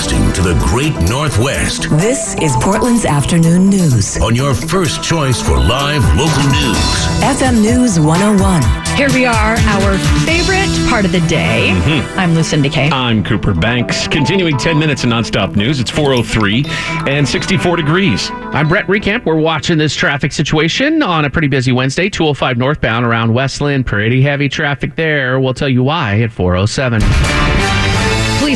Broadcasting to the great Northwest This is Portland's afternoon news. on your first choice for live local news. FM News 101. Here we are, our favorite part of the day. Mm-hmm. I'm Lucinda Kay. I'm Cooper Banks. Continuing 10 minutes of nonstop news. It's 403 and 64 degrees. I'm Brett Recamp. We're watching this traffic situation on a pretty busy Wednesday, 205 northbound around West Linn. Pretty heavy traffic there. We'll tell you why at 407.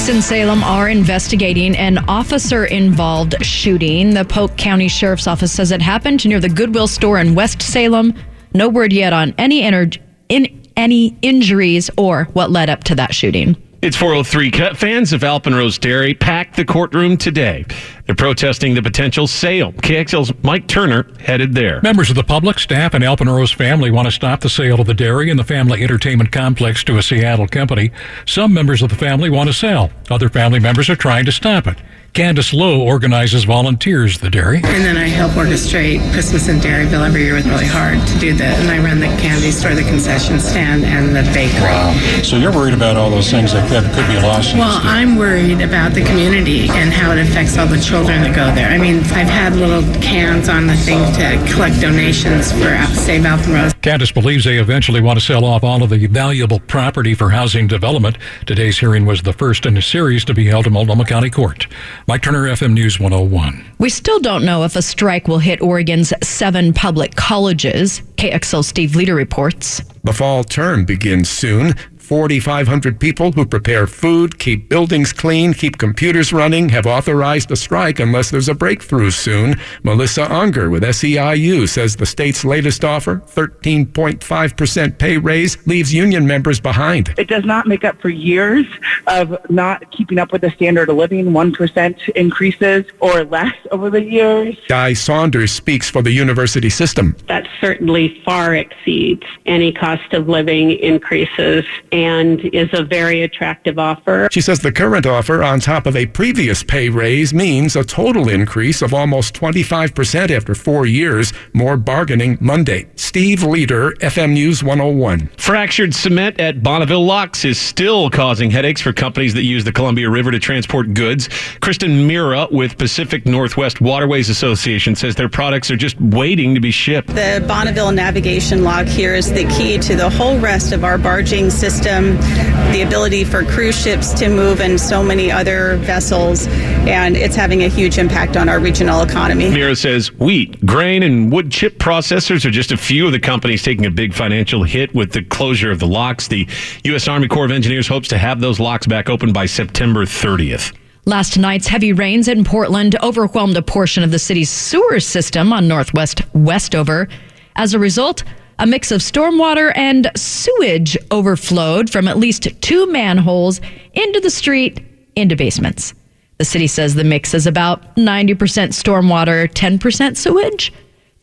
Police in Salem are investigating an officer involved shooting. The Polk County Sheriff's Office says it happened near the Goodwill store in West Salem. No word yet on any in any injuries or what led up to that shooting. It's 403. Cut fans of Alpenrose Dairy packed the courtroom today. They're protesting the potential sale. KXL's Mike Turner headed there. Members of the public, staff, and Alpenrose family want to stop the sale of the dairy and the family entertainment complex to a Seattle company. Some members of the family want to sell. Other family members are trying to stop it. Candace Lowe organizes volunteers the dairy. And then I help orchestrate Christmas in Dairyville every year. It's really hard to do that. And I run the candy store, the concession stand, and the bakery. Wow. So you're worried about all those things that could, could be lost? Well, I'm worried about the community and how it affects all the children that go there. I mean, I've had little cans on the thing to collect donations for Al- Save Alpenrose. Candace believes they eventually want to sell off all of the valuable property for housing development. Today's hearing was the first in a series to be held in Multnomah County Court. Mike Turner, FM News 101. We still don't know if a strike will hit Oregon's seven public colleges. KXL Steve Leader reports. The fall term begins soon. 4,500 people who prepare food, keep buildings clean, keep computers running have authorized a strike unless there's a breakthrough soon. Melissa Unger with SEIU says the state's latest offer, 13.5% pay raise, leaves union members behind. It does not make up for years of not keeping up with the standard of living, 1% increases or less over the years. Guy Saunders speaks for the university system. that certainly far exceeds any cost of living increases and is a very attractive offer. She says the current offer on top of a previous pay raise means a total increase of almost 25% after four years. More bargaining Monday. Steve Leader, FM News 101. Fractured cement at Bonneville Locks is still causing headaches for companies that use the Columbia River to transport goods. Kristen Meira with Pacific Northwest Waterways Association says their products are just waiting to be shipped. The Bonneville navigation lock here is the key to the whole rest of our barging system, the ability for cruise ships to move and so many other vessels, and it's having a huge impact on our regional economy. Meira says wheat, grain, and wood chip processors are just a few of the companies taking a big financial hit with the closure of the locks. The U.S. Army Corps of Engineers hopes to have those locks back open by September 30th. Last night's heavy rains in Portland overwhelmed a portion of the city's sewer system on Northwest Westover. As a result, a mix of stormwater and sewage overflowed from at least two manholes into the street into basements. The city says the mix is about 90% stormwater, 10% sewage.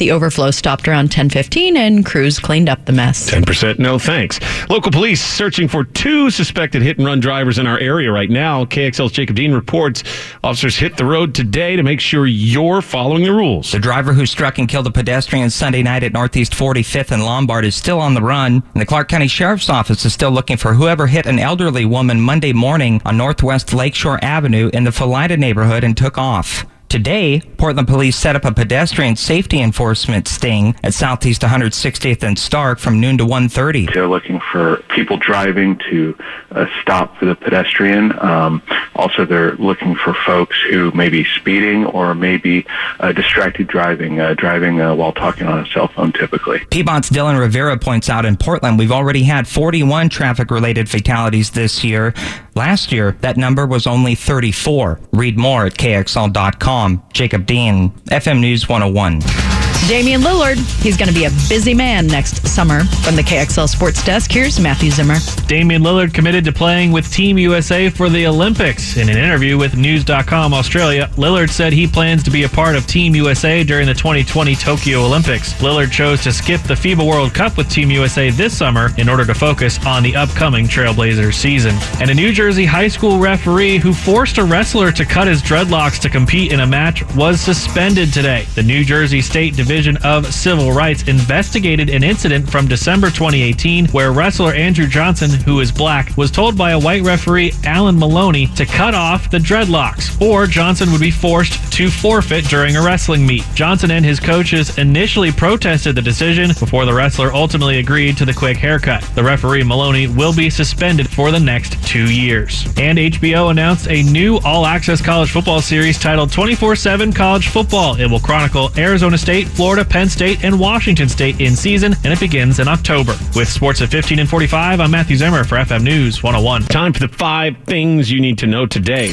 The overflow stopped around 10:15 and crews cleaned up the mess. 10% no thanks. Local police searching for two suspected hit and run drivers in our area right now. KXL's Jacob Dean reports officers hit the road today to make sure you're following the rules. The driver who struck and killed a pedestrian Sunday night at Northeast 45th and Lombard is still on the run, and the Clark County Sheriff's Office is still looking for whoever hit an elderly woman Monday morning on Northwest Lakeshore Avenue in the Felida neighborhood and took off. Today, Portland police set up a pedestrian safety enforcement sting at Southeast 160th and Stark from noon to 1.30. They're looking for people driving to uh, stop for the pedestrian. Um, also, they're looking for folks who may be speeding or maybe uh, distracted driving, uh, driving uh, while talking on a cell phone typically. PBOT's Dylan Rivera points out in Portland, we've already had 41 traffic related fatalities this year. Last year, that number was only 34. Read more at KXL.com. Jacob Dean, FM News 101. Damian Lillard, he's going to be a busy man next summer. From the KXL Sports Desk, here's Matthew Zimmer. Damian Lillard committed to playing with Team USA for the Olympics. In an interview with News.com Australia, Lillard said he plans to be a part of Team USA during the 2020 Tokyo Olympics. Lillard chose to skip the FIBA World Cup with Team USA this summer in order to focus on the upcoming Trailblazers season. And a New Jersey high school referee who forced a wrestler to cut his dreadlocks to compete in a match was suspended today. The New Jersey State Division Division of Civil Rights investigated an incident from December 2018 where wrestler Andrew Johnson, who is black, was told by a white referee, Alan Maloney, to cut off the dreadlocks, or Johnson would be forced to forfeit during a wrestling meet. Johnson and his coaches initially protested the decision before the wrestler ultimately agreed to the quick haircut. The referee, Maloney, will be suspended for the next two years. And HBO announced a new all access college football series titled 24 7 College Football. It will chronicle Arizona State, Florida, Penn State, and Washington State in season, and it begins in October. With sports at 15 and 45, I'm Matthew Zimmer for FM News 101. Time for the five things you need to know today.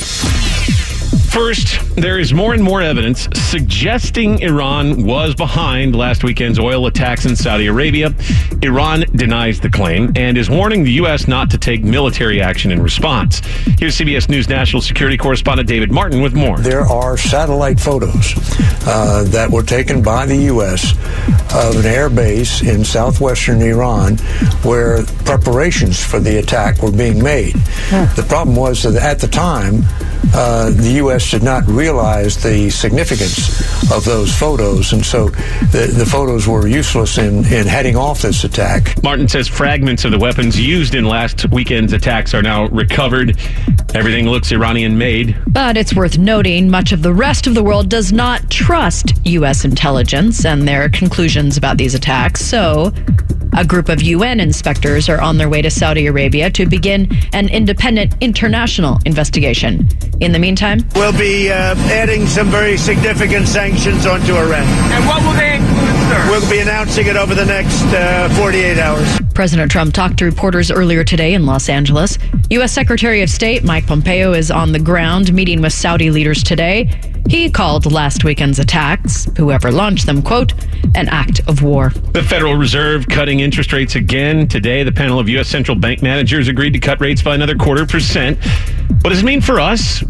First, there is more and more evidence suggesting Iran was behind last weekend's oil attacks in Saudi Arabia. Iran denies the claim and is warning the U.S. not to take military action in response. Here's CBS News national security correspondent David Martin with more. There are satellite photos uh, that were taken by the U.S. of an air base in southwestern Iran where preparations for the attack were being made. The problem was that at the time, uh, the U.S. did not realize the significance of those photos, and so the, the photos were useless in, in heading off this attack. Martin says fragments of the weapons used in last weekend's attacks are now recovered. Everything looks Iranian made. But it's worth noting much of the rest of the world does not trust U.S. intelligence and their conclusions about these attacks. So, a group of UN inspectors are on their way to Saudi Arabia to begin an independent international investigation. In the meantime, We'll be uh, adding some very significant sanctions onto Iran. And what will they include, sir? We'll be announcing it over the next uh, 48 hours. President Trump talked to reporters earlier today in Los Angeles. U.S. Secretary of State Mike Pompeo is on the ground meeting with Saudi leaders today. He called last weekend's attacks, whoever launched them, quote, an act of war. The Federal Reserve cutting interest rates again. Today, the panel of U.S. central bank managers agreed to cut rates by another quarter percent. What does it mean for us?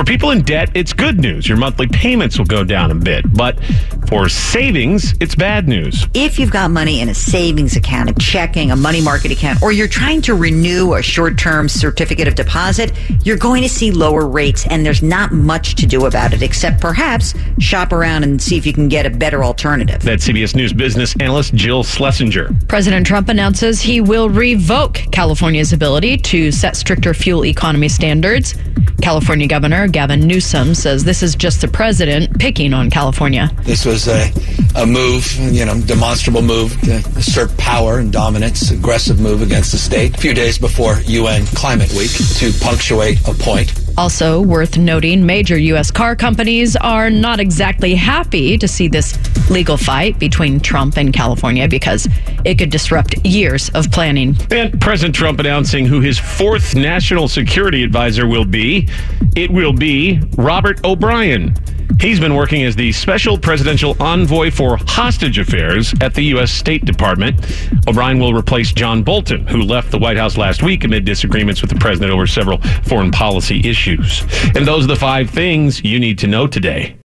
For people in debt, it's good news. Your monthly payments will go down a bit. But for savings, it's bad news. If you've got money in a savings account, a checking, a money market account, or you're trying to renew a short term certificate of deposit, you're going to see lower rates, and there's not much to do about it except perhaps shop around and see if you can get a better alternative. That's CBS News business analyst Jill Schlesinger. President Trump announces he will revoke California's ability to set stricter fuel economy standards. California Governor Gavin Newsom says this is just the president picking on California. This was a, a move, you know, demonstrable move to assert power and dominance, aggressive move against the state. A few days before UN Climate Week to punctuate a point. Also worth noting, major U.S. car companies are not exactly happy to see this legal fight between Trump and California because it could disrupt years of planning. And President Trump announcing who his fourth national security advisor will be. It will be Robert O'Brien. He's been working as the special presidential envoy for hostage affairs at the U.S. State Department. O'Brien will replace John Bolton, who left the White House last week amid disagreements with the president over several foreign policy issues. And those are the five things you need to know today.